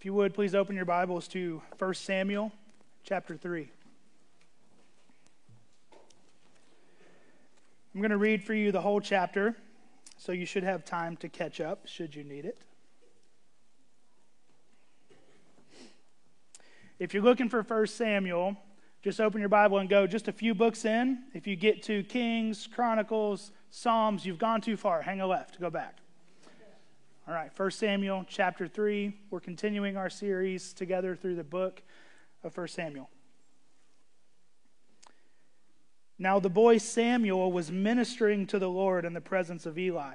If you would, please open your Bibles to 1 Samuel chapter 3. I'm going to read for you the whole chapter, so you should have time to catch up should you need it. If you're looking for 1 Samuel, just open your Bible and go just a few books in. If you get to Kings, Chronicles, Psalms, you've gone too far. Hang a left, go back. All right, 1 Samuel chapter 3. We're continuing our series together through the book of 1 Samuel. Now the boy Samuel was ministering to the Lord in the presence of Eli.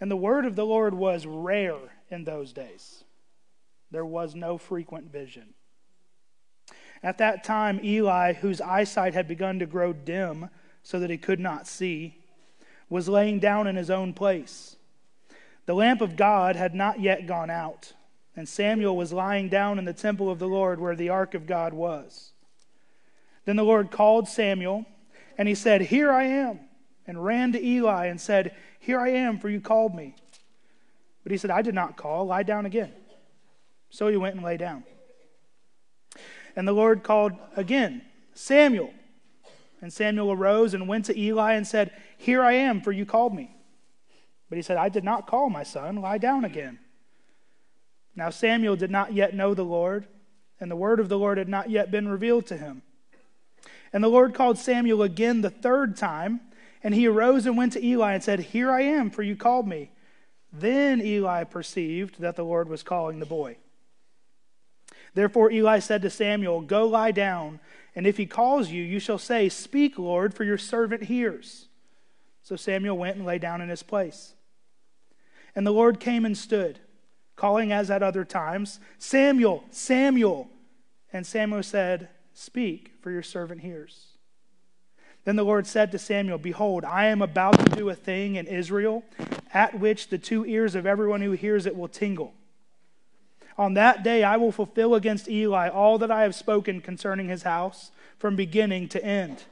And the word of the Lord was rare in those days. There was no frequent vision. At that time, Eli, whose eyesight had begun to grow dim so that he could not see, was laying down in his own place. The lamp of God had not yet gone out, and Samuel was lying down in the temple of the Lord where the ark of God was. Then the Lord called Samuel, and he said, Here I am, and ran to Eli and said, Here I am, for you called me. But he said, I did not call, lie down again. So he went and lay down. And the Lord called again, Samuel. And Samuel arose and went to Eli and said, Here I am, for you called me. But he said, I did not call my son, lie down again. Now Samuel did not yet know the Lord, and the word of the Lord had not yet been revealed to him. And the Lord called Samuel again the third time, and he arose and went to Eli and said, Here I am, for you called me. Then Eli perceived that the Lord was calling the boy. Therefore Eli said to Samuel, Go lie down, and if he calls you, you shall say, Speak, Lord, for your servant hears. So Samuel went and lay down in his place. And the Lord came and stood, calling as at other times, Samuel, Samuel. And Samuel said, Speak, for your servant hears. Then the Lord said to Samuel, Behold, I am about to do a thing in Israel at which the two ears of everyone who hears it will tingle. On that day I will fulfill against Eli all that I have spoken concerning his house from beginning to end.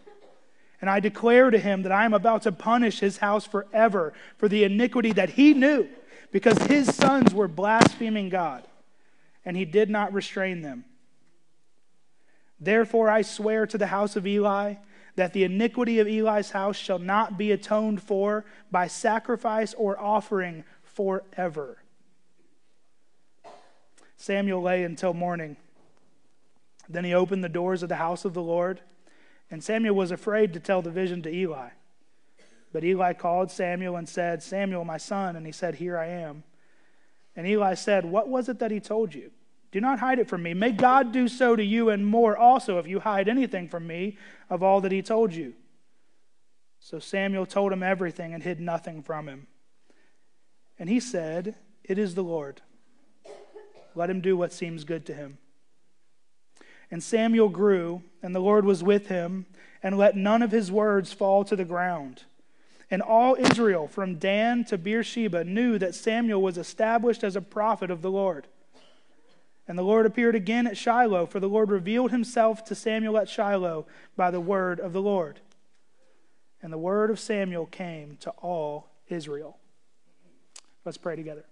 And I declare to him that I am about to punish his house forever for the iniquity that he knew, because his sons were blaspheming God, and he did not restrain them. Therefore I swear to the house of Eli that the iniquity of Eli's house shall not be atoned for by sacrifice or offering forever. Samuel lay until morning. Then he opened the doors of the house of the Lord, and Samuel was afraid to tell the vision to Eli. But Eli called Samuel and said, Samuel, my son. And he said, Here I am. And Eli said, What was it that he told you? Do not hide it from me. May God do so to you and more also if you hide anything from me of all that he told you. So Samuel told him everything and hid nothing from him. And he said, It is the Lord. Let him do what seems good to him. And Samuel grew, and the Lord was with him, and let none of his words fall to the ground. And all Israel, from Dan to Beersheba, knew that Samuel was established as a prophet of the Lord. And the Lord appeared again at Shiloh, for the Lord revealed himself to Samuel at Shiloh by the word of the Lord. And the word of Samuel came to all Israel. Let's pray together.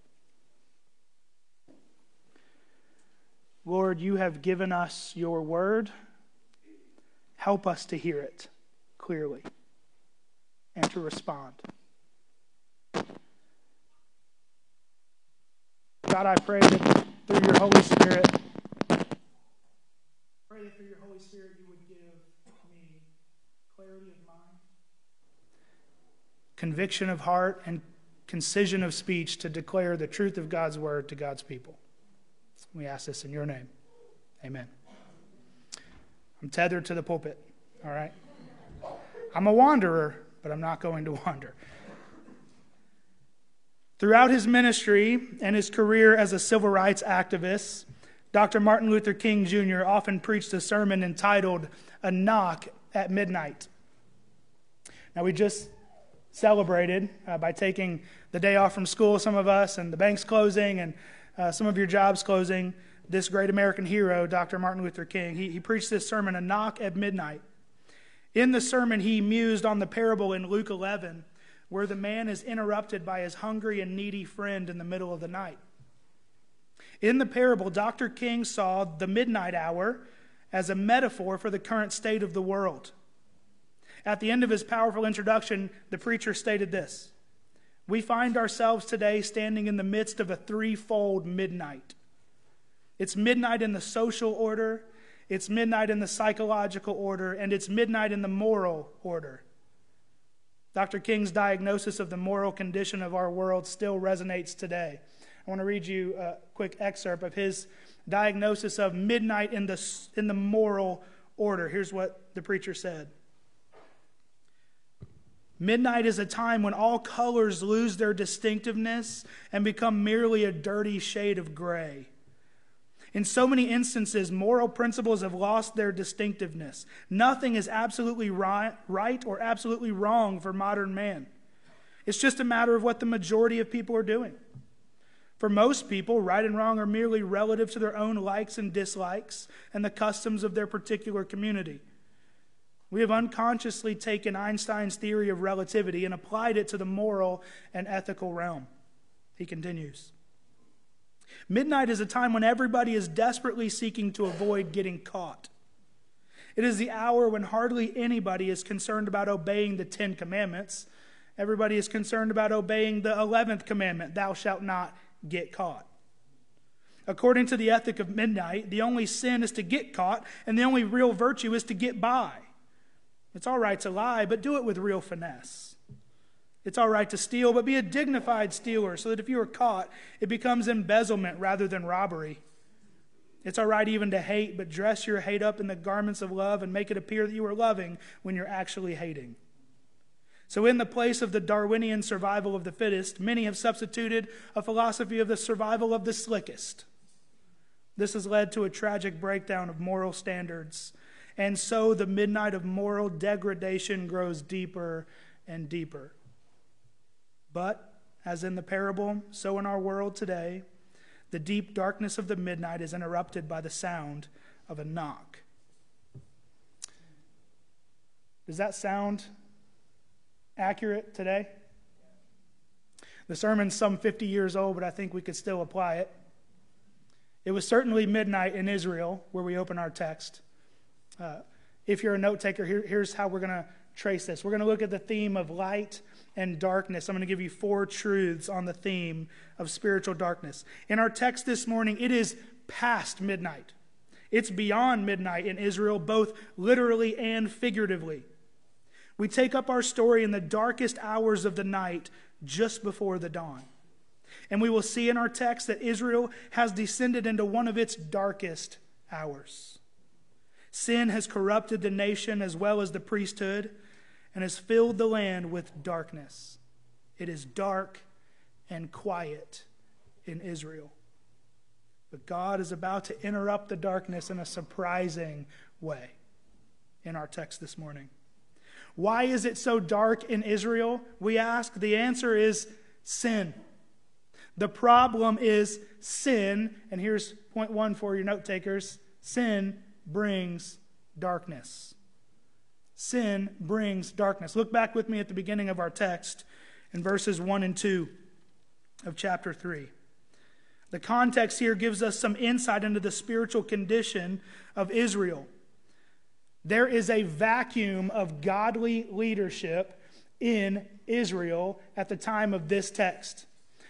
Lord, you have given us your word. Help us to hear it clearly and to respond. God, I pray that through your Holy Spirit, pray that through your Holy Spirit you would give me clarity of mind, conviction of heart, and concision of speech to declare the truth of God's word to God's people. We ask this in your name. Amen. I'm tethered to the pulpit, all right? I'm a wanderer, but I'm not going to wander. Throughout his ministry and his career as a civil rights activist, Dr. Martin Luther King Jr. often preached a sermon entitled A Knock at Midnight. Now, we just celebrated uh, by taking the day off from school, some of us, and the bank's closing, and uh, some of your jobs closing, this great American hero, Dr. Martin Luther King, he, he preached this sermon, A Knock at Midnight. In the sermon, he mused on the parable in Luke 11 where the man is interrupted by his hungry and needy friend in the middle of the night. In the parable, Dr. King saw the midnight hour as a metaphor for the current state of the world. At the end of his powerful introduction, the preacher stated this We find ourselves today standing in the midst of a threefold midnight. It's midnight in the social order, it's midnight in the psychological order, and it's midnight in the moral order. Dr. King's diagnosis of the moral condition of our world still resonates today. I want to read you a quick excerpt of his diagnosis of midnight in the, in the moral order. Here's what the preacher said Midnight is a time when all colors lose their distinctiveness and become merely a dirty shade of gray. In so many instances, moral principles have lost their distinctiveness. Nothing is absolutely right, or absolutely wrong for modern man. It's just a matter of what the majority of people are doing. For most people, right and wrong are merely relative to their own likes and dislikes and the customs of their particular community. We have unconsciously taken Einstein's theory of relativity and applied it to the moral and ethical realm. He continues. Midnight is a time when everybody is desperately seeking to avoid getting caught. It is the hour when hardly anybody is concerned about obeying the Ten Commandments. Everybody is concerned about obeying the 11th commandment Thou shalt not get caught. According to the ethic of midnight, the only sin is to get caught, and the only real virtue is to get by. It's all right to lie, but do it with real finesse. It's all right to steal, but be a dignified stealer so that if you are caught, it becomes embezzlement rather than robbery. It's all right even to hate, but dress your hate up in the garments of love and make it appear that you are loving when you're actually hating. So, in the place of the Darwinian survival of the fittest, many have substituted a philosophy of the survival of the slickest. This has led to a tragic breakdown of moral standards. And so the midnight of moral degradation grows deeper and deeper. But, as in the parable, so in our world today, the deep darkness of the midnight is interrupted by the sound of a knock. Does that sound accurate today? The sermon's some 50 years old, but I think we could still apply it. It was certainly midnight in Israel where we open our text. Uh, if you're a note taker, here, here's how we're going to trace this. We're going to look at the theme of light and darkness. I'm going to give you four truths on the theme of spiritual darkness. In our text this morning, it is past midnight. It's beyond midnight in Israel, both literally and figuratively. We take up our story in the darkest hours of the night, just before the dawn. And we will see in our text that Israel has descended into one of its darkest hours. Sin has corrupted the nation as well as the priesthood and has filled the land with darkness. It is dark and quiet in Israel. But God is about to interrupt the darkness in a surprising way in our text this morning. Why is it so dark in Israel? We ask. The answer is sin. The problem is sin. And here's point one for your note takers sin brings darkness. Sin brings darkness. Look back with me at the beginning of our text in verses 1 and 2 of chapter 3. The context here gives us some insight into the spiritual condition of Israel. There is a vacuum of godly leadership in Israel at the time of this text.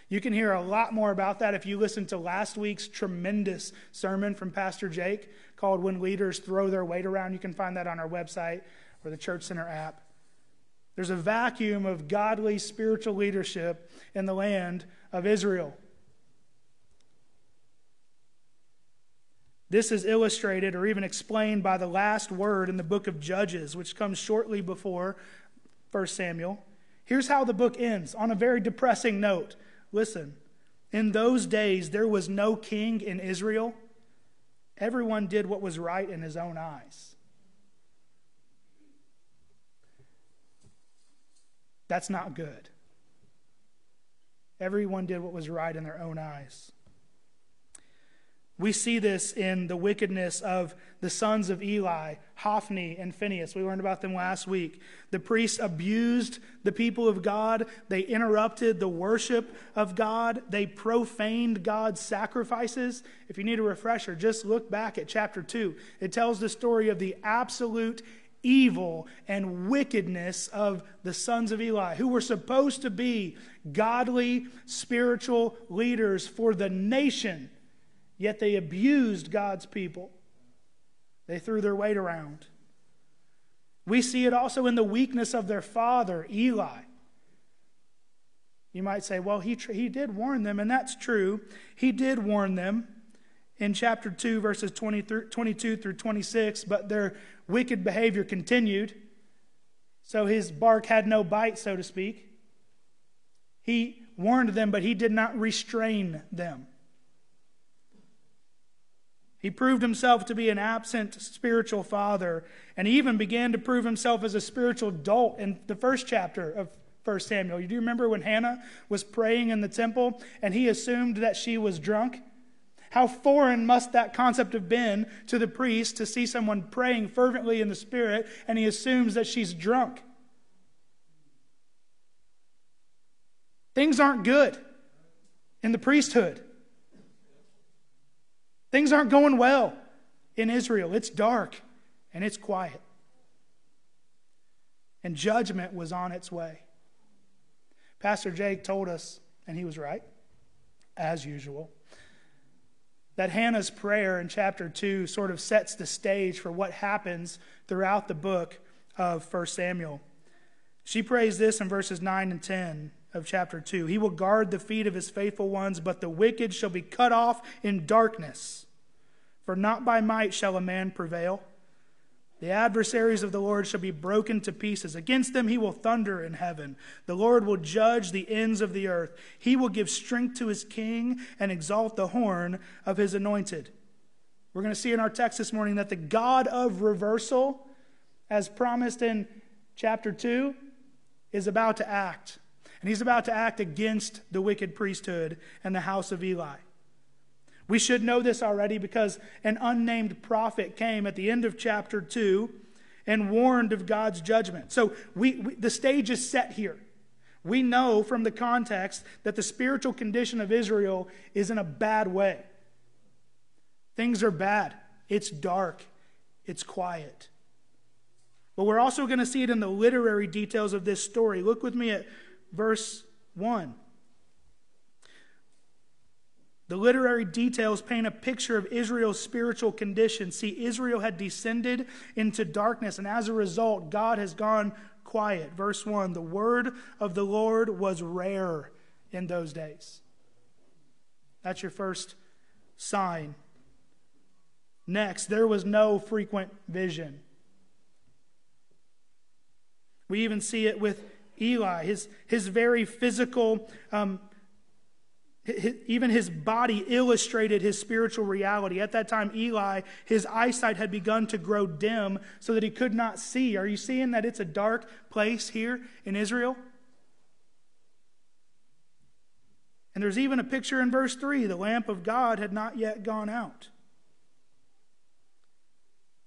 You can hear a lot more about that if you listen to last week's tremendous sermon from Pastor Jake called When Leaders Throw Their Weight Around. You can find that on our website or the Church Center app. There's a vacuum of godly spiritual leadership in the land of Israel. This is illustrated or even explained by the last word in the book of Judges, which comes shortly before 1 Samuel. Here's how the book ends on a very depressing note. Listen, in those days there was no king in Israel. Everyone did what was right in his own eyes. That's not good. Everyone did what was right in their own eyes. We see this in the wickedness of the sons of Eli, Hophni and Phinehas. We learned about them last week. The priests abused the people of God. They interrupted the worship of God. They profaned God's sacrifices. If you need a refresher, just look back at chapter 2. It tells the story of the absolute evil and wickedness of the sons of Eli, who were supposed to be godly spiritual leaders for the nation Yet they abused God's people. They threw their weight around. We see it also in the weakness of their father, Eli. You might say, well, he, he did warn them, and that's true. He did warn them in chapter 2, verses 20 through, 22 through 26, but their wicked behavior continued. So his bark had no bite, so to speak. He warned them, but he did not restrain them. He proved himself to be an absent spiritual father, and he even began to prove himself as a spiritual adult in the first chapter of 1 Samuel. You do remember when Hannah was praying in the temple and he assumed that she was drunk? How foreign must that concept have been to the priest to see someone praying fervently in the Spirit and he assumes that she's drunk? Things aren't good in the priesthood. Things aren't going well in Israel. It's dark and it's quiet. And judgment was on its way. Pastor Jake told us, and he was right, as usual, that Hannah's prayer in chapter 2 sort of sets the stage for what happens throughout the book of 1 Samuel. She prays this in verses 9 and 10 of chapter 2 He will guard the feet of his faithful ones, but the wicked shall be cut off in darkness. For not by might shall a man prevail. The adversaries of the Lord shall be broken to pieces. Against them he will thunder in heaven. The Lord will judge the ends of the earth. He will give strength to his king and exalt the horn of his anointed. We're going to see in our text this morning that the God of reversal, as promised in chapter 2, is about to act. And he's about to act against the wicked priesthood and the house of Eli. We should know this already because an unnamed prophet came at the end of chapter 2 and warned of God's judgment. So we, we, the stage is set here. We know from the context that the spiritual condition of Israel is in a bad way. Things are bad. It's dark. It's quiet. But we're also going to see it in the literary details of this story. Look with me at verse 1. The literary details paint a picture of Israel's spiritual condition. See, Israel had descended into darkness, and as a result, God has gone quiet. Verse 1 The word of the Lord was rare in those days. That's your first sign. Next, there was no frequent vision. We even see it with Eli, his, his very physical um, even his body illustrated his spiritual reality. At that time, Eli, his eyesight had begun to grow dim so that he could not see. Are you seeing that it's a dark place here in Israel? And there's even a picture in verse 3 the lamp of God had not yet gone out.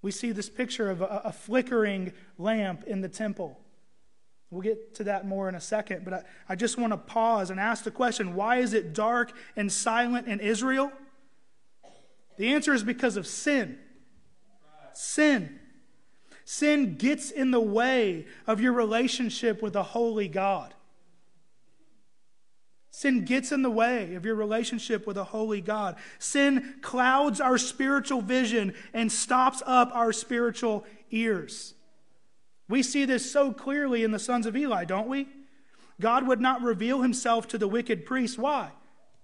We see this picture of a, a flickering lamp in the temple. We'll get to that more in a second, but I, I just want to pause and ask the question why is it dark and silent in Israel? The answer is because of sin. Sin. Sin gets in the way of your relationship with a holy God. Sin gets in the way of your relationship with a holy God. Sin clouds our spiritual vision and stops up our spiritual ears. We see this so clearly in the sons of Eli, don't we? God would not reveal himself to the wicked priests. Why?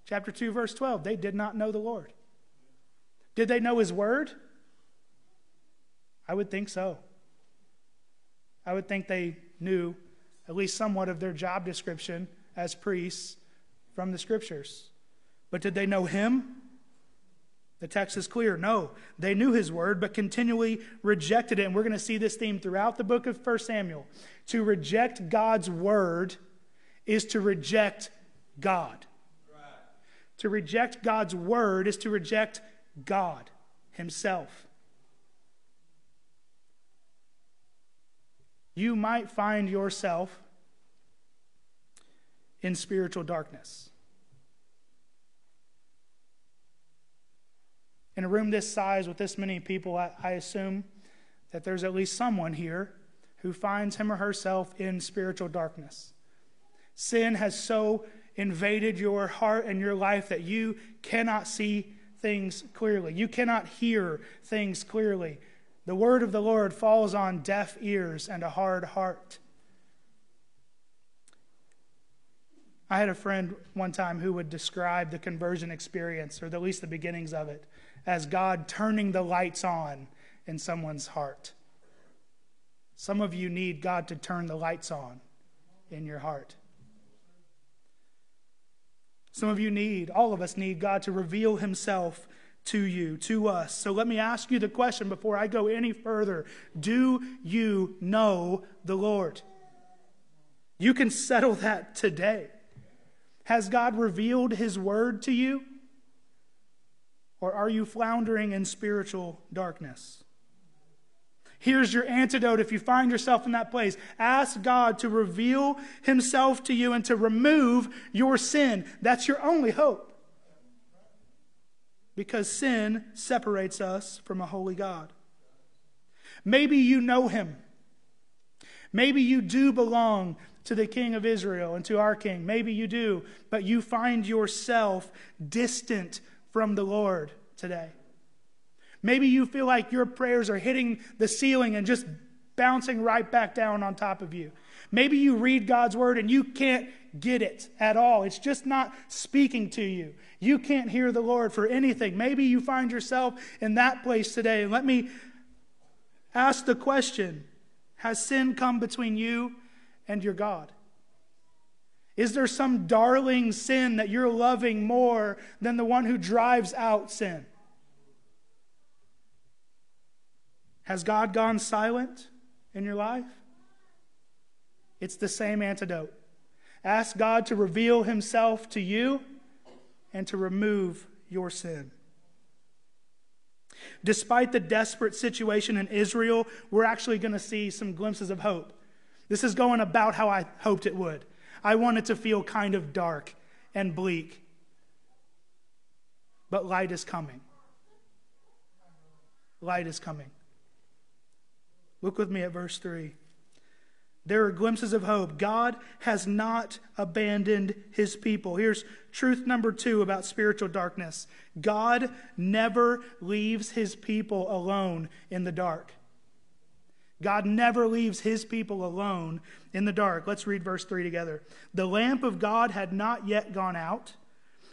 Chapter 2, verse 12. They did not know the Lord. Did they know his word? I would think so. I would think they knew at least somewhat of their job description as priests from the scriptures. But did they know him? The text is clear. No, they knew his word, but continually rejected it. And we're going to see this theme throughout the book of 1 Samuel. To reject God's word is to reject God. Right. To reject God's word is to reject God Himself. You might find yourself in spiritual darkness. In a room this size with this many people, I, I, assume that there's at least someone here who finds him or herself in spiritual darkness. Sin has so invaded your heart and your life that you cannot see things clearly. You cannot hear things clearly. The word of the Lord falls on deaf ears and a hard heart. I had a friend one time who would describe the conversion experience, or at least the beginnings of it, as God turning the lights on in someone's heart. Some of you need God to turn the lights on in your heart. Some of you need, all of us need God to reveal himself to you, to us. So let me ask you the question before I go any further Do you know the Lord? You can settle that today. Has God revealed his word to you? Or are you floundering in spiritual darkness? Here's your antidote if you find yourself in that place. Ask God to reveal himself to you and to remove your sin. That's your only hope. Because sin separates us from a holy God. Maybe you know him. Maybe you do belong to the King of Israel and to our King. Maybe you do, but you find yourself distant from the Lord today. Maybe you feel like your prayers are hitting the ceiling and just bouncing right back down on top of you. Maybe you read God's word and you can't get it at all. It's just not speaking to you. You can't hear the Lord for anything. Maybe you find yourself in that place today. Let me ask the question Has sin come between you and your God? Is there some darling sin that you're loving more than the one who drives out sin? Has God gone silent in your life? It's the same antidote. Ask God to reveal himself to you and to remove your sin. Despite the desperate situation in Israel, we're actually going to see some glimpses of hope. This is going about how I hoped it would. I want it to feel kind of dark and bleak. But light is coming. Light is coming. Look with me at verse 3. There are glimpses of hope. God has not abandoned his people. Here's truth number two about spiritual darkness God never leaves his people alone in the dark. God never leaves his people alone in the dark. Let's read verse 3 together. The lamp of God had not yet gone out,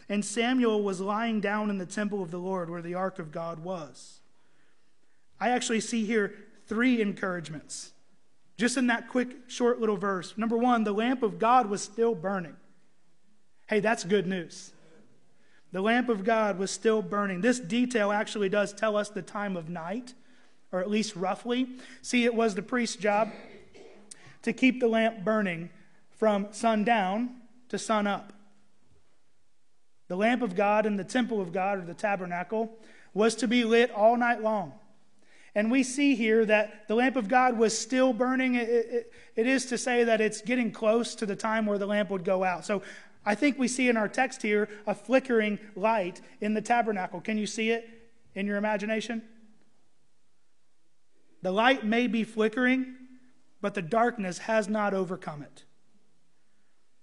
and Samuel was lying down in the temple of the Lord where the ark of God was. I actually see here three encouragements just in that quick, short little verse. Number one, the lamp of God was still burning. Hey, that's good news. The lamp of God was still burning. This detail actually does tell us the time of night, or at least roughly. See, it was the priest's job to keep the lamp burning from sundown to sun up. The lamp of God in the temple of God, or the tabernacle, was to be lit all night long. And we see here that the lamp of God was still burning. It, it, it is to say that it's getting close to the time where the lamp would go out. So I think we see in our text here a flickering light in the tabernacle. Can you see it in your imagination? The light may be flickering, but the darkness has not overcome it.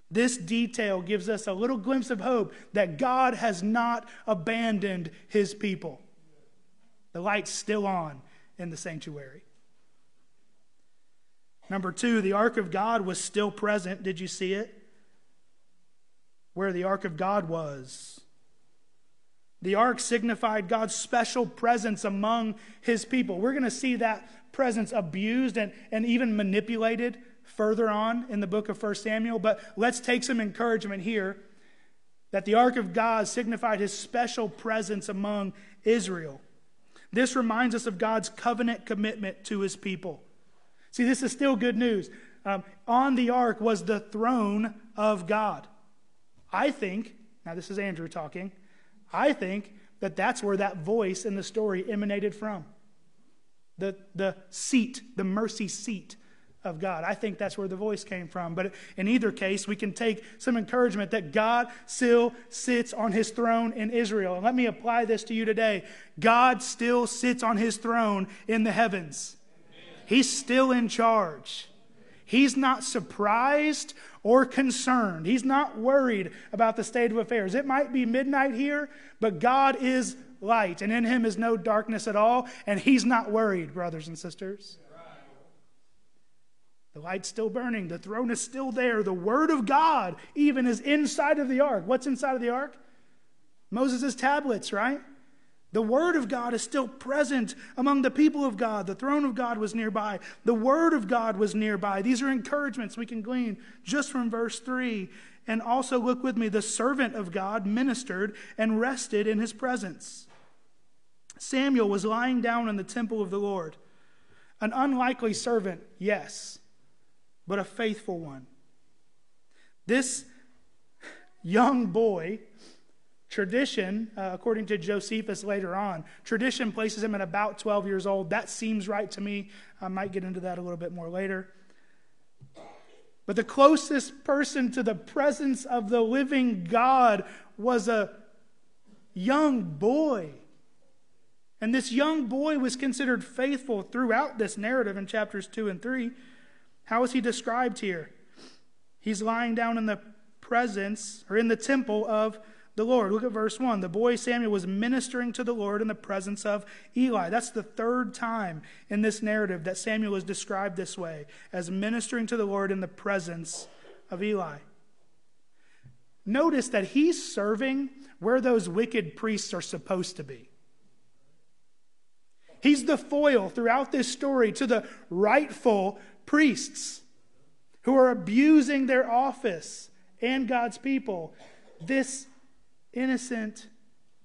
This detail gives us a little glimpse of hope that God has not abandoned his people. The light's still on, in the sanctuary. Number two, the ark of God was still present. Did you see it? Where the ark of God was. The ark signified God's special presence among his people. We're going to see that presence abused and, and even manipulated further on in the book of 1 Samuel. But let's take some encouragement here that the ark of God signified his special presence among Israel. This reminds us of God's covenant commitment to his people. See, this is still good news. Um, on the ark was the throne of God. I think, now this is Andrew talking, I think that that's where that voice in the story emanated from. The, the seat, the mercy seat of God. I think that's where the voice came from. But in either case, we can take some encouragement that God still sits on his throne in Israel. And let me apply this to you today God still sits on his throne in the heavens, he's still in charge. He's not surprised or concerned. He's not worried about the state of affairs. It might be midnight here, but God is light, and in him is no darkness at all, and he's not worried, brothers and sisters. The light's still burning. The throne is still there. The word of God even is inside of the ark. What's inside of the ark? Moses' tablets, right? The word of God is still present among the people of God. The throne of God was nearby. The word of God was nearby. These are encouragements we can glean just from verse 3. And also, look with me, the servant of God ministered and rested in his presence. Samuel was lying down in the temple of the Lord. An unlikely servant, yes but a faithful one. This young boy, tradition, uh, according to Josephus later on, tradition places him at about 12 years old. That seems right to me. I might get into that a little bit more later. But the closest person to the presence of the living God was a young boy. And this young boy was considered faithful throughout this narrative in chapters 2 and 3. How is he described here? He's lying down in the presence or in the temple of the Lord. Look at verse 1. The boy Samuel was ministering to the Lord in the presence of Eli. That's the third time in this narrative that Samuel is described this way as ministering to the Lord in the presence of Eli. Notice that he's serving where those wicked priests are supposed to be. He's the foil throughout this story to the rightful priests who are abusing their office and God's people. This innocent,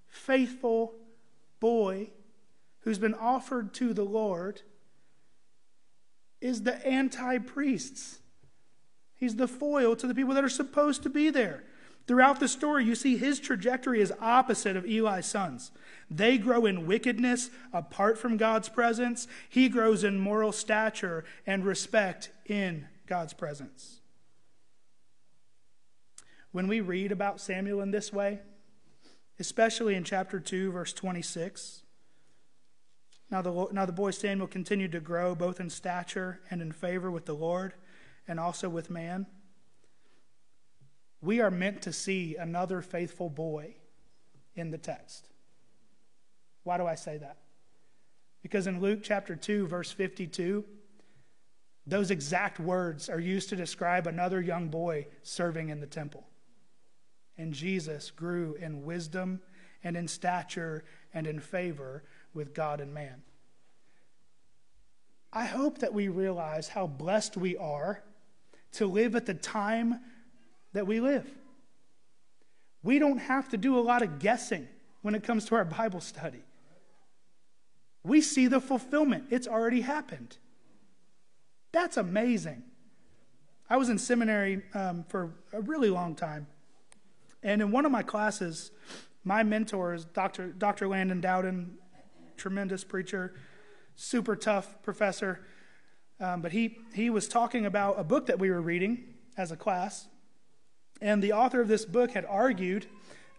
faithful boy who's been offered to the Lord is the anti priests. He's the foil to the people that are supposed to be there. Throughout the story, you see his trajectory is opposite of Eli's sons. They grow in wickedness apart from God's presence. He grows in moral stature and respect in God's presence. When we read about Samuel in this way, especially in chapter 2, verse 26, now the, now the boy Samuel continued to grow both in stature and in favor with the Lord and also with man we are meant to see another faithful boy in the text. Why do I say that? Because in Luke chapter 2, verse 52, those exact words are used to describe another young boy serving in the temple. And Jesus grew in wisdom and in stature and in favor with God and man. I hope that we realize how blessed we are to live at the time that we live. We don't have to do a lot of guessing when it comes to our Bible study. We see the fulfillment, it's already happened. That's amazing. I was in seminary um, for a really long time. And in one of my classes, my mentor is Dr. Dr. Landon Dowden, tremendous preacher, super tough professor. Um, but he, he was talking about a book that we were reading as a class. And the author of this book had argued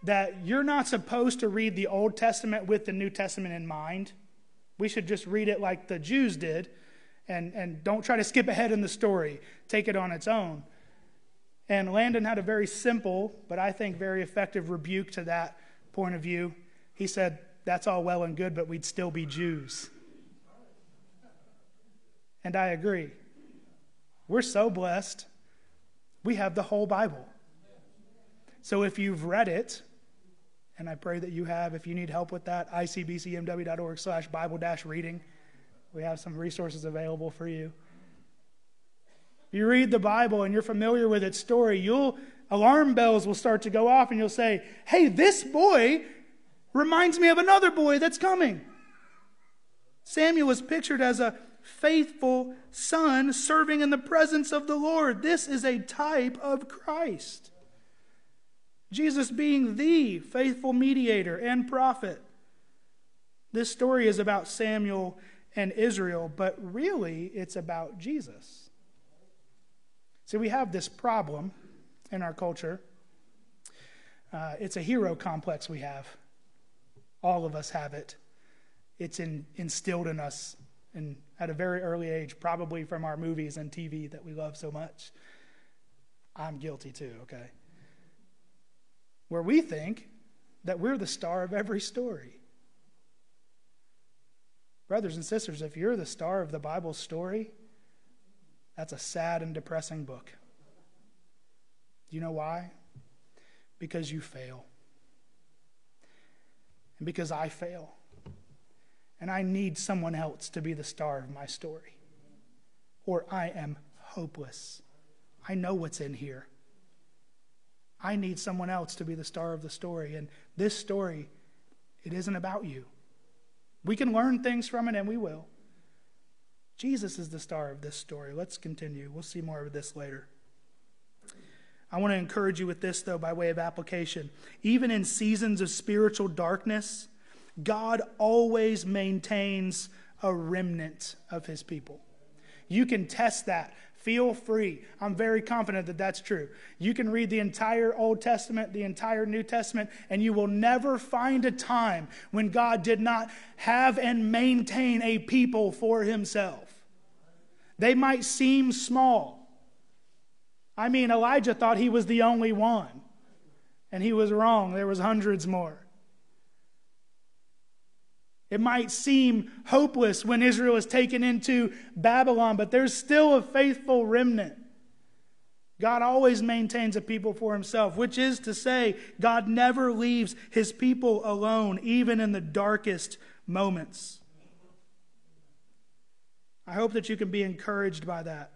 that you're not supposed to read the Old Testament with the New Testament in mind. We should just read it like the Jews did and, and don't try to skip ahead in the story, take it on its own. And Landon had a very simple, but I think very effective rebuke to that point of view. He said, That's all well and good, but we'd still be Jews. And I agree. We're so blessed. We have the whole Bible. So if you've read it, and I pray that you have, if you need help with that, icbcmw.org slash Bible dash reading. We have some resources available for you. You read the Bible and you're familiar with its story, you'll alarm bells will start to go off and you'll say, Hey, this boy reminds me of another boy that's coming. Samuel is pictured as a faithful son serving in the presence of the Lord. This is a type of Christ. Jesus being the faithful mediator and prophet this story is about Samuel and Israel, but really it's about Jesus. See, we have this problem in our culture. Uh, it's a hero complex we have. All of us have it. It's in, instilled in us and at a very early age, probably from our movies and TV that we love so much. I'm guilty too, okay? Where we think that we're the star of every story. Brothers and sisters, if you're the star of the Bible story, that's a sad and depressing book. Do you know why? Because you fail. And because I fail. And I need someone else to be the star of my story. Or I am hopeless. I know what's in here. I need someone else to be the star of the story. And this story, it isn't about you. We can learn things from it, and we will. Jesus is the star of this story. Let's continue. We'll see more of this later. I want to encourage you with this, though, by way of application. Even in seasons of spiritual darkness, God always maintains a remnant of his people. You can test that. Feel free. I'm very confident that that's true. You can read the entire Old Testament, the entire New Testament, and you will never find a time when God did not have and maintain a people for himself. They might seem small. I mean, Elijah thought he was the only one, and he was wrong. There was hundreds more. It might seem hopeless when Israel is taken into Babylon, but there's still a faithful remnant. God always maintains a people for himself, which is to say, God never leaves his people alone, even in the darkest moments. I hope that you can be encouraged by that.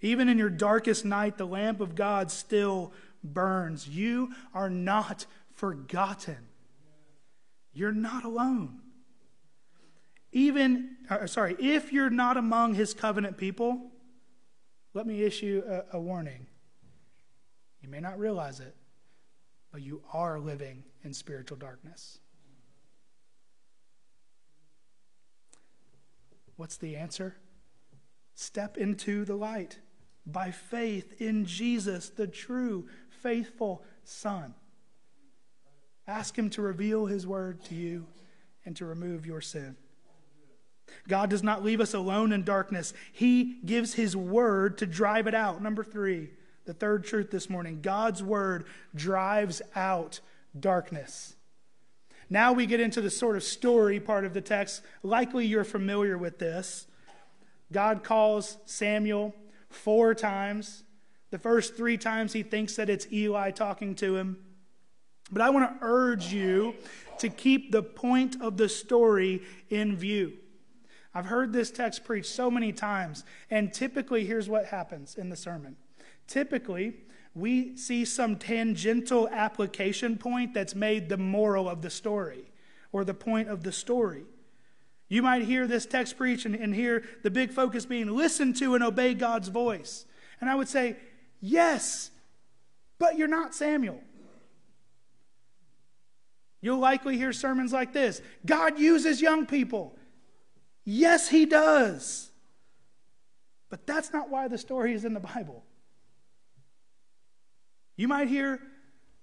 Even in your darkest night, the lamp of God still burns. You are not forgotten. You're not alone. Even, uh, sorry, if you're not among his covenant people, let me issue a, a warning. You may not realize it, but you are living in spiritual darkness. What's the answer? Step into the light by faith in Jesus, the true, faithful Son. Ask Him to reveal His word to you and to remove your sin. God does not leave us alone in darkness, He gives His word to drive it out. Number three, the third truth this morning God's word drives out darkness. Now we get into the sort of story part of the text. Likely you're familiar with this. God calls Samuel four times. The first three times he thinks that it's Eli talking to him. But I want to urge you to keep the point of the story in view. I've heard this text preached so many times, and typically, here's what happens in the sermon. Typically, we see some tangential application point that's made the moral of the story or the point of the story. You might hear this text preached and, and hear the big focus being listen to and obey God's voice. And I would say, yes, but you're not Samuel. You'll likely hear sermons like this God uses young people. Yes, He does. But that's not why the story is in the Bible. You might hear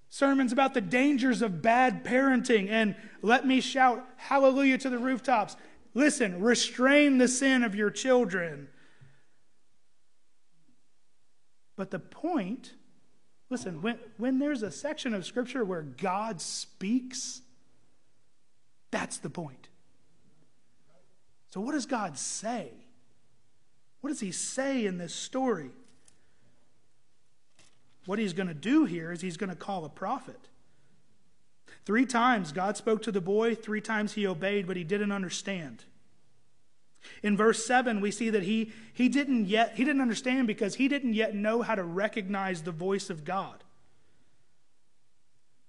sermons about the dangers of bad parenting and let me shout hallelujah to the rooftops. Listen, restrain the sin of your children. But the point Listen, when, when there's a section of Scripture where God speaks, that's the point. So, what does God say? What does He say in this story? What He's going to do here is He's going to call a prophet. Three times God spoke to the boy, three times he obeyed, but he didn't understand. In verse 7, we see that he, he didn't yet, he didn't understand because he didn't yet know how to recognize the voice of God.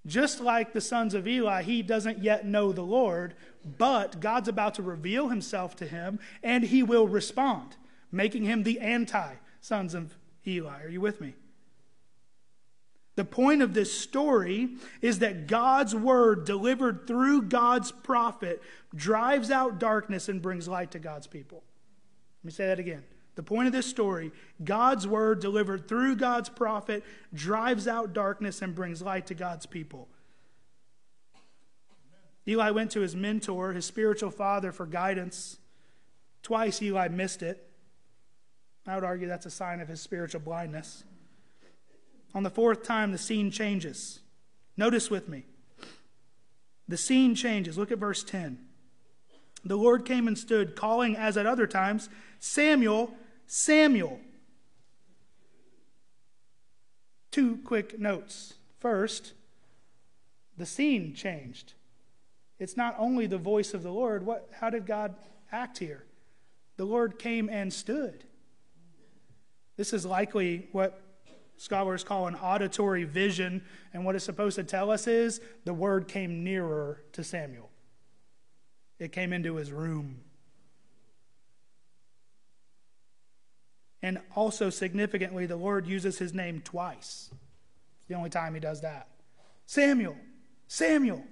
Just like the sons of Eli, he doesn't yet know the Lord, but God's about to reveal himself to him and he will respond, making him the anti sons of Eli. Are you with me? The point of this story is that God's word, delivered through God's prophet, drives out darkness and brings light to God's people. Let me say that again. The point of this story God's word, delivered through God's prophet, drives out darkness and brings light to God's people. Eli went to his mentor, his spiritual father, for guidance. Twice Eli missed it. I would argue that's a sign of his spiritual blindness. On the fourth time, the scene changes. Notice with me. The scene changes. Look at verse 10. The Lord came and stood, calling as at other times, Samuel, Samuel. Two quick notes. First, the scene changed. It's not only the voice of the Lord. What, how did God act here? The Lord came and stood. This is likely what scholars call an auditory vision, and what it's supposed to tell us is the word came nearer to Samuel. It came into his room. And also significantly, the Lord uses his name twice. It's the only time he does that. Samuel, Samuel.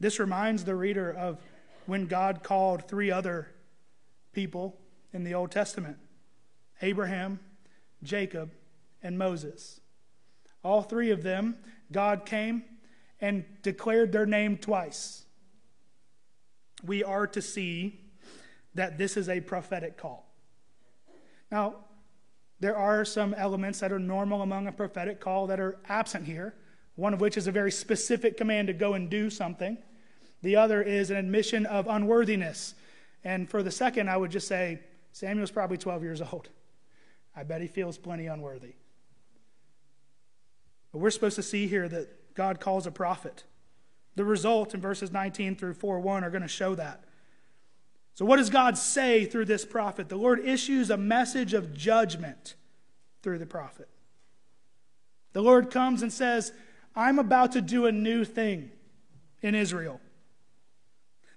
This reminds the reader of when God called three other people in the Old Testament Abraham, Jacob, and Moses. All three of them, God came and declared their name twice. We are to see that this is a prophetic call. Now, there are some elements that are normal among a prophetic call that are absent here, one of which is a very specific command to go and do something. The other is an admission of unworthiness. And for the second, I would just say Samuel's probably 12 years old. I bet he feels plenty unworthy. But we're supposed to see here that God calls a prophet. The result in verses 19 through 4 1 are going to show that. So, what does God say through this prophet? The Lord issues a message of judgment through the prophet. The Lord comes and says, I'm about to do a new thing in Israel.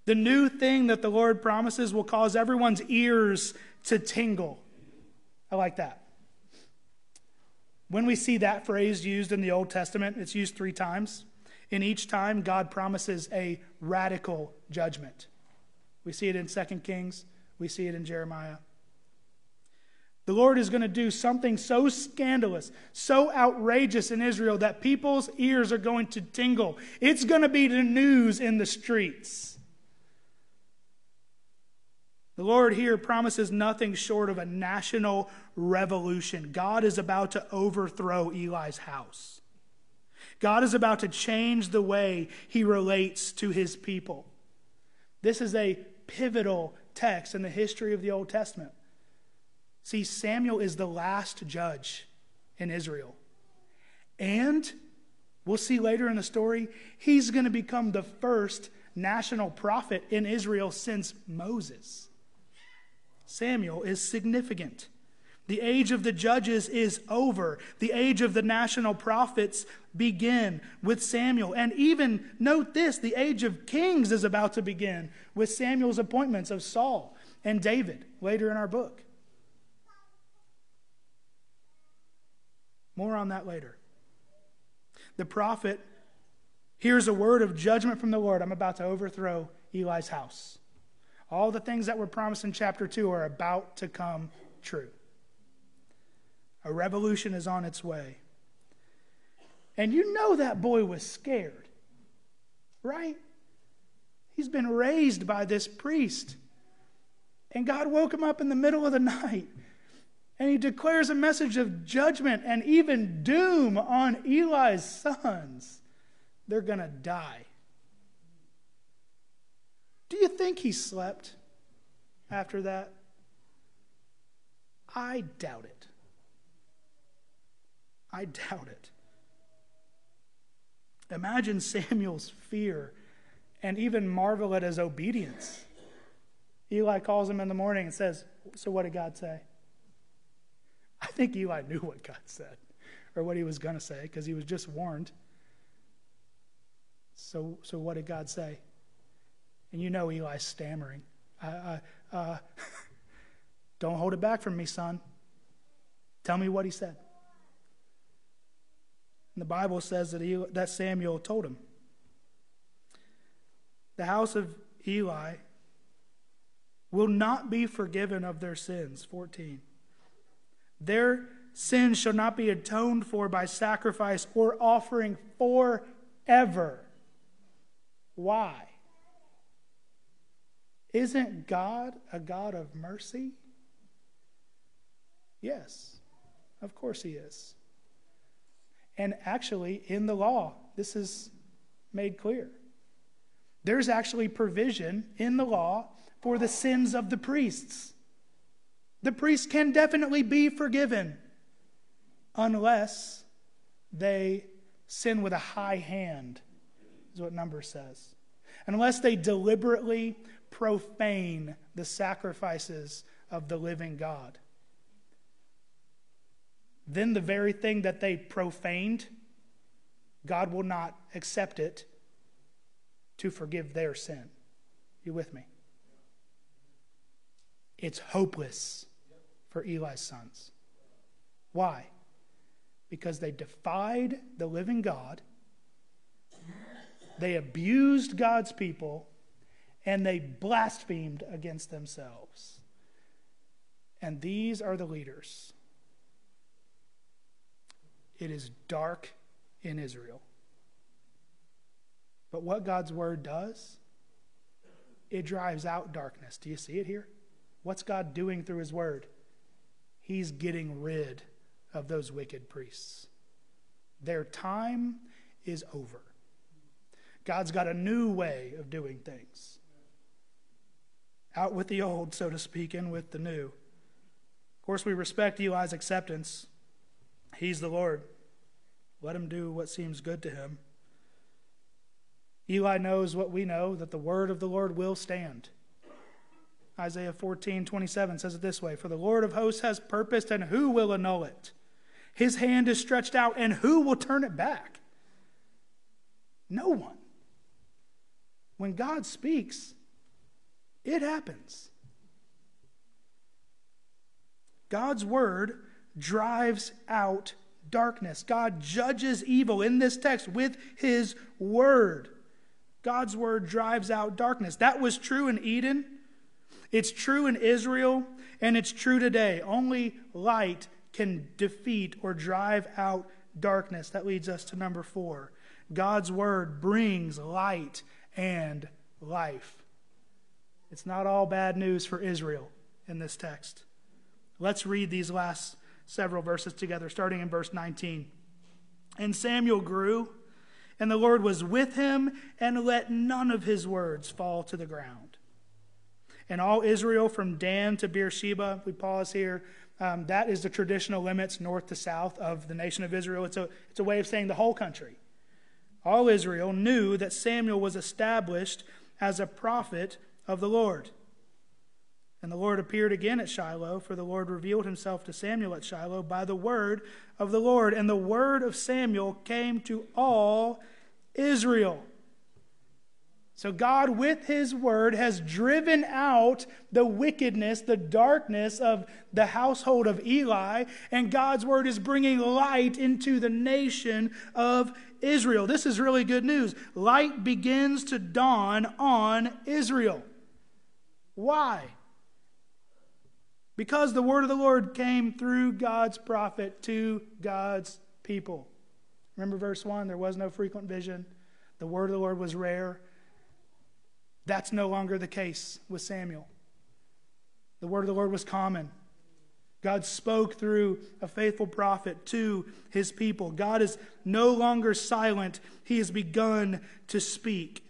The new thing that the Lord promises will cause everyone's ears to tingle. I like that. When we see that phrase used in the Old Testament, it's used three times. In each time, God promises a radical judgment. We see it in 2 Kings, we see it in Jeremiah. The Lord is going to do something so scandalous, so outrageous in Israel that people's ears are going to tingle. It's going to be the news in the streets. The Lord here promises nothing short of a national revolution. God is about to overthrow Eli's house. God is about to change the way he relates to his people. This is a pivotal text in the history of the Old Testament. See, Samuel is the last judge in Israel. And we'll see later in the story, he's going to become the first national prophet in Israel since Moses. Samuel is significant. The age of the judges is over. The age of the national prophets begin with Samuel. And even note this, the age of kings is about to begin with Samuel's appointments of Saul and David later in our book. More on that later. The prophet hears a word of judgment from the Lord. I'm about to overthrow Eli's house. All the things that were promised in chapter 2 are about to come true. A revolution is on its way. And you know that boy was scared, right? He's been raised by this priest. And God woke him up in the middle of the night. And he declares a message of judgment and even doom on Eli's sons. They're going to die. Do you think he slept after that? I doubt it. I doubt it. Imagine Samuel's fear and even marvel at his obedience. Eli calls him in the morning and says, So what did God say? I think Eli knew what God said or what he was going to say because he was just warned. So, so what did God say? And you know Eli's stammering. Uh, uh, don't hold it back from me, son. Tell me what he said. And the Bible says that, he, that Samuel told him. The house of Eli will not be forgiven of their sins. 14. Their sins shall not be atoned for by sacrifice or offering forever. Why? Isn't God a God of mercy? Yes, of course He is. And actually, in the law, this is made clear. There's actually provision in the law for the sins of the priests. The priests can definitely be forgiven unless they sin with a high hand, is what number says. Unless they deliberately profane the sacrifices of the living God. Then the very thing that they profaned, God will not accept it to forgive their sin. You with me? It's hopeless for Eli's sons. Why? Because they defied the living God, they abused God's people, and they blasphemed against themselves. And these are the leaders. It is dark in Israel. But what God's word does, it drives out darkness. Do you see it here? What's God doing through his word? He's getting rid of those wicked priests. Their time is over. God's got a new way of doing things. Out with the old, so to speak, in with the new. Of course, we respect Eli's acceptance. He's the Lord. Let him do what seems good to him. Eli knows what we know that the word of the Lord will stand. Isaiah 14, 27 says it this way For the Lord of hosts has purposed, and who will annul it? His hand is stretched out, and who will turn it back? No one. When God speaks, it happens. God's word drives out darkness. God judges evil in this text with his word. God's word drives out darkness. That was true in Eden. It's true in Israel, and it's true today. Only light can defeat or drive out darkness. That leads us to number four God's word brings light and life. It's not all bad news for Israel in this text. Let's read these last several verses together, starting in verse 19. And Samuel grew, and the Lord was with him, and let none of his words fall to the ground. And all Israel from Dan to Beersheba, we pause here, um, that is the traditional limits north to south of the nation of Israel. It's a, it's a way of saying the whole country. All Israel knew that Samuel was established as a prophet of the Lord. And the Lord appeared again at Shiloh, for the Lord revealed himself to Samuel at Shiloh by the word of the Lord. And the word of Samuel came to all Israel. So, God, with His word, has driven out the wickedness, the darkness of the household of Eli, and God's word is bringing light into the nation of Israel. This is really good news. Light begins to dawn on Israel. Why? Because the word of the Lord came through God's prophet to God's people. Remember verse 1 there was no frequent vision, the word of the Lord was rare. That's no longer the case with Samuel. The word of the Lord was common. God spoke through a faithful prophet to his people. God is no longer silent, he has begun to speak.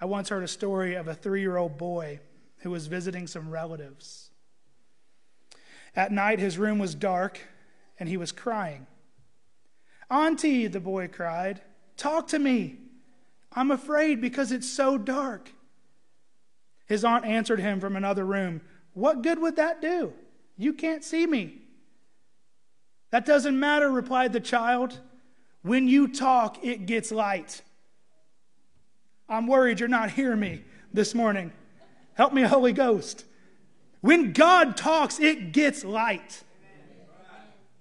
I once heard a story of a three year old boy who was visiting some relatives. At night, his room was dark and he was crying. Auntie, the boy cried, talk to me. I'm afraid because it's so dark. His aunt answered him from another room, What good would that do? You can't see me. That doesn't matter, replied the child. When you talk, it gets light. I'm worried you're not hearing me this morning. Help me, Holy Ghost. When God talks, it gets light.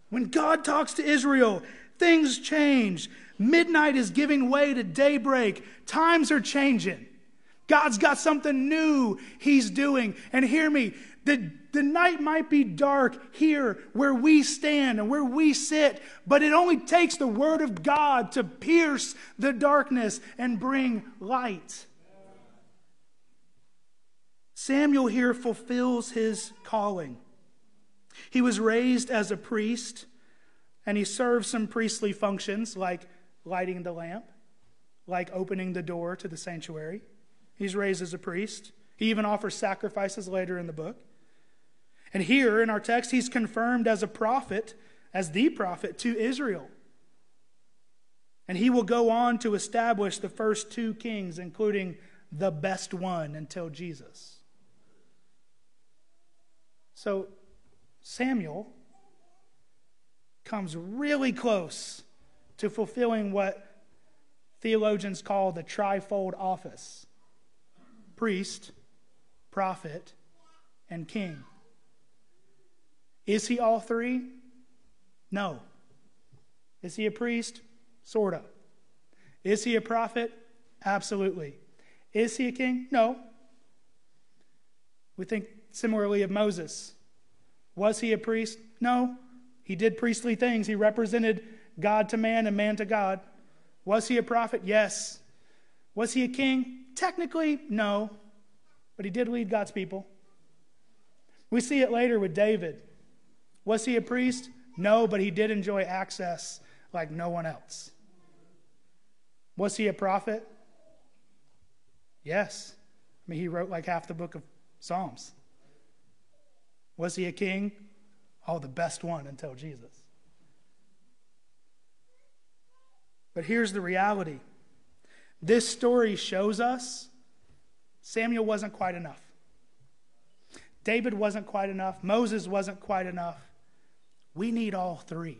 When God talks to Israel, things change. Midnight is giving way to daybreak. Times are changing. God's got something new He's doing. And hear me, the, the night might be dark here where we stand and where we sit, but it only takes the Word of God to pierce the darkness and bring light. Samuel here fulfills his calling. He was raised as a priest, and he serves some priestly functions like lighting the lamp, like opening the door to the sanctuary. He's raised as a priest. He even offers sacrifices later in the book. And here in our text, he's confirmed as a prophet, as the prophet to Israel. And he will go on to establish the first two kings, including the best one until Jesus. So Samuel comes really close to fulfilling what theologians call the trifold office priest, prophet, and king. Is he all three? No. Is he a priest? Sort of. Is he a prophet? Absolutely. Is he a king? No. We think similarly of Moses. Was he a priest? No. He did priestly things. He represented God to man and man to God. Was he a prophet? Yes. Was he a king? Technically, no. But he did lead God's people. We see it later with David. Was he a priest? No, but he did enjoy access like no one else. Was he a prophet? Yes. I mean, he wrote like half the book of Psalms. Was he a king? Oh, the best one until Jesus. But here's the reality this story shows us Samuel wasn't quite enough. David wasn't quite enough. Moses wasn't quite enough. We need all three.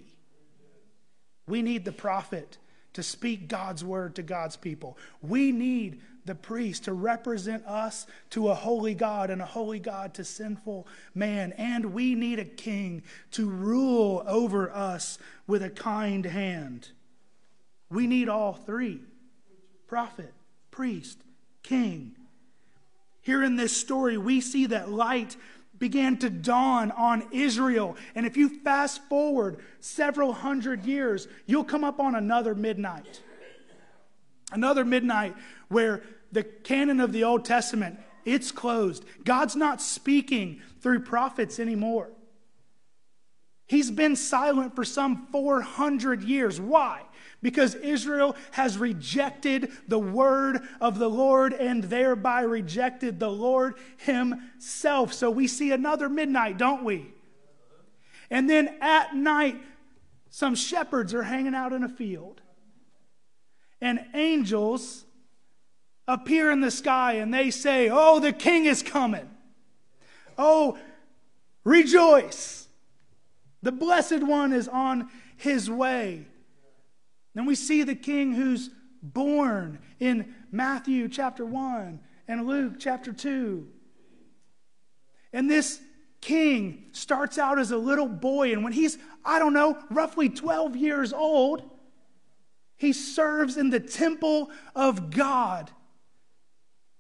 We need the prophet to speak God's word to God's people. We need the priest to represent us to a holy God and a holy God to sinful man. And we need a king to rule over us with a kind hand. We need all three prophet, priest, king. Here in this story, we see that light began to dawn on Israel. And if you fast forward several hundred years, you'll come up on another midnight. Another midnight where the canon of the Old Testament, it's closed. God's not speaking through prophets anymore. He's been silent for some 400 years. Why? Because Israel has rejected the word of the Lord and thereby rejected the Lord Himself. So we see another midnight, don't we? And then at night, some shepherds are hanging out in a field. And angels appear in the sky and they say, Oh, the king is coming. Oh, rejoice. The blessed one is on his way. Then we see the king who's born in Matthew chapter 1 and Luke chapter 2. And this king starts out as a little boy, and when he's, I don't know, roughly 12 years old, he serves in the temple of God.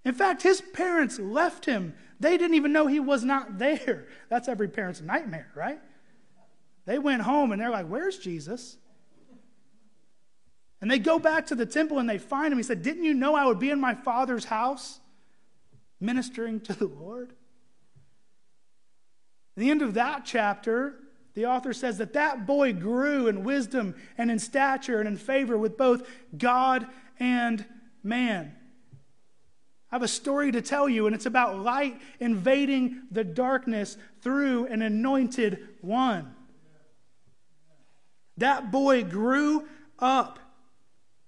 In fact, his parents left him. They didn't even know he was not there. That's every parent's nightmare, right? They went home and they're like, Where's Jesus? And they go back to the temple and they find him. He said, Didn't you know I would be in my father's house ministering to the Lord? At the end of that chapter, the author says that that boy grew in wisdom and in stature and in favor with both God and man. I have a story to tell you, and it's about light invading the darkness through an anointed one. That boy grew up,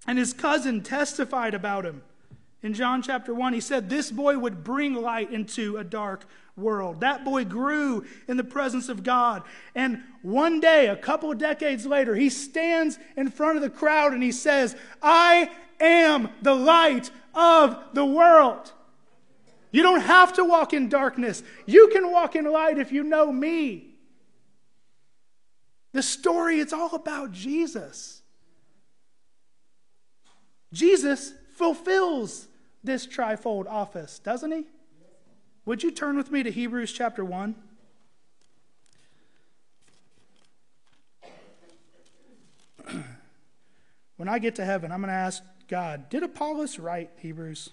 and his cousin testified about him. In John chapter 1, he said, This boy would bring light into a dark world. That boy grew in the presence of God. And one day, a couple of decades later, he stands in front of the crowd and he says, I am the light of the world. You don't have to walk in darkness. You can walk in light if you know me. The story, it's all about Jesus. Jesus fulfills this trifold office, doesn't he? Would you turn with me to Hebrews chapter 1? when I get to heaven, I'm going to ask God, did Apollos write Hebrews?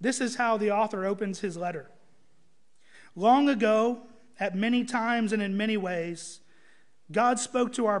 This is how the author opens his letter. Long ago, at many times and in many ways, God spoke to our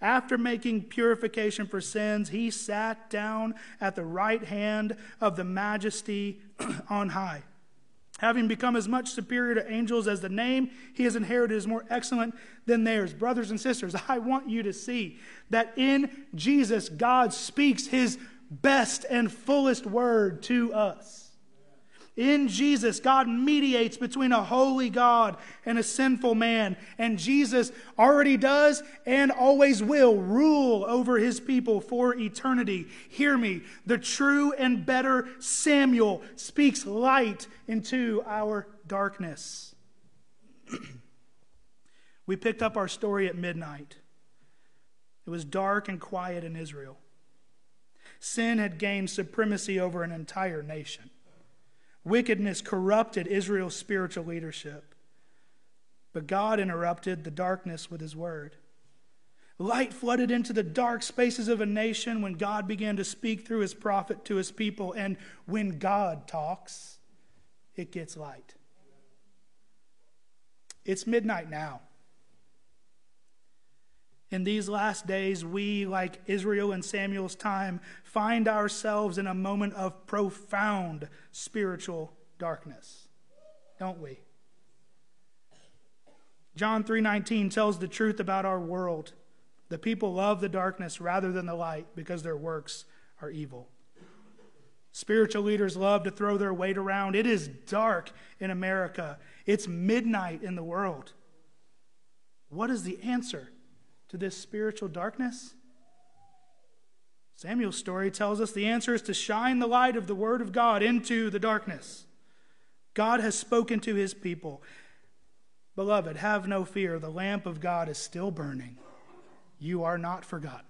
After making purification for sins, he sat down at the right hand of the majesty on high. Having become as much superior to angels as the name he has inherited is more excellent than theirs. Brothers and sisters, I want you to see that in Jesus, God speaks his best and fullest word to us. In Jesus, God mediates between a holy God and a sinful man. And Jesus already does and always will rule over his people for eternity. Hear me. The true and better Samuel speaks light into our darkness. we picked up our story at midnight. It was dark and quiet in Israel. Sin had gained supremacy over an entire nation. Wickedness corrupted Israel's spiritual leadership. But God interrupted the darkness with his word. Light flooded into the dark spaces of a nation when God began to speak through his prophet to his people. And when God talks, it gets light. It's midnight now. In these last days, we, like Israel in Samuel's time, find ourselves in a moment of profound spiritual darkness, don't we? John 3:19 tells the truth about our world. The people love the darkness rather than the light because their works are evil. Spiritual leaders love to throw their weight around. It is dark in America. It's midnight in the world. What is the answer? To this spiritual darkness? Samuel's story tells us the answer is to shine the light of the Word of God into the darkness. God has spoken to his people. Beloved, have no fear. The lamp of God is still burning. You are not forgotten.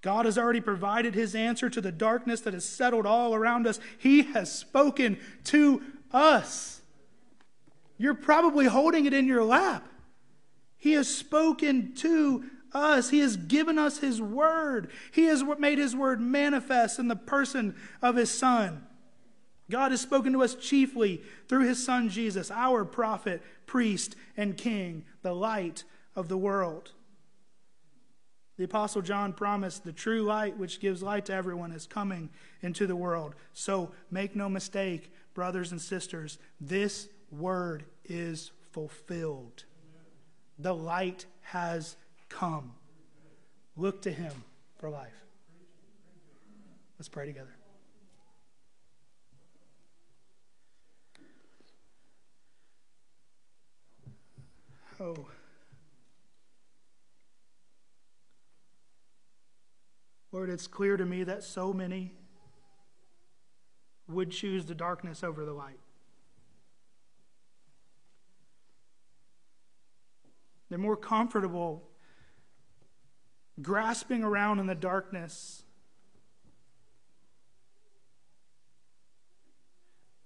God has already provided his answer to the darkness that has settled all around us. He has spoken to us. You're probably holding it in your lap. He has spoken to us. He has given us His word. He has made His word manifest in the person of His Son. God has spoken to us chiefly through His Son Jesus, our prophet, priest, and king, the light of the world. The Apostle John promised the true light, which gives light to everyone, is coming into the world. So make no mistake, brothers and sisters, this word is fulfilled. The light has come. Look to him for life. Let's pray together. Oh. Lord, it's clear to me that so many would choose the darkness over the light. They're more comfortable grasping around in the darkness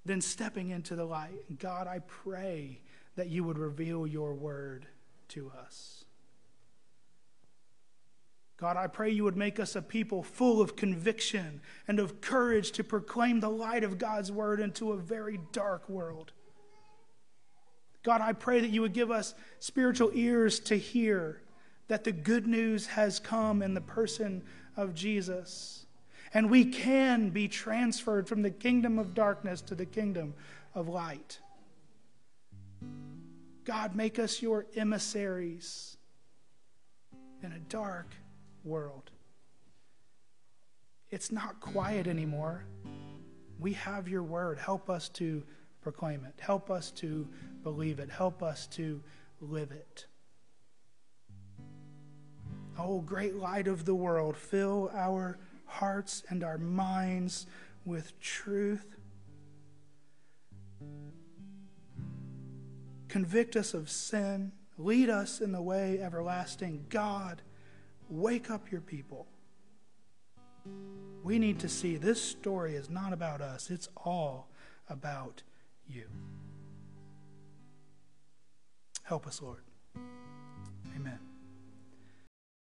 than stepping into the light. God, I pray that you would reveal your word to us. God, I pray you would make us a people full of conviction and of courage to proclaim the light of God's word into a very dark world. God, I pray that you would give us spiritual ears to hear that the good news has come in the person of Jesus. And we can be transferred from the kingdom of darkness to the kingdom of light. God, make us your emissaries in a dark world. It's not quiet anymore. We have your word. Help us to proclaim it. Help us to believe it. Help us to live it. Oh, great light of the world, fill our hearts and our minds with truth. Convict us of sin. Lead us in the way everlasting. God, wake up your people. We need to see this story is not about us, it's all about you. Help us, Lord. Amen.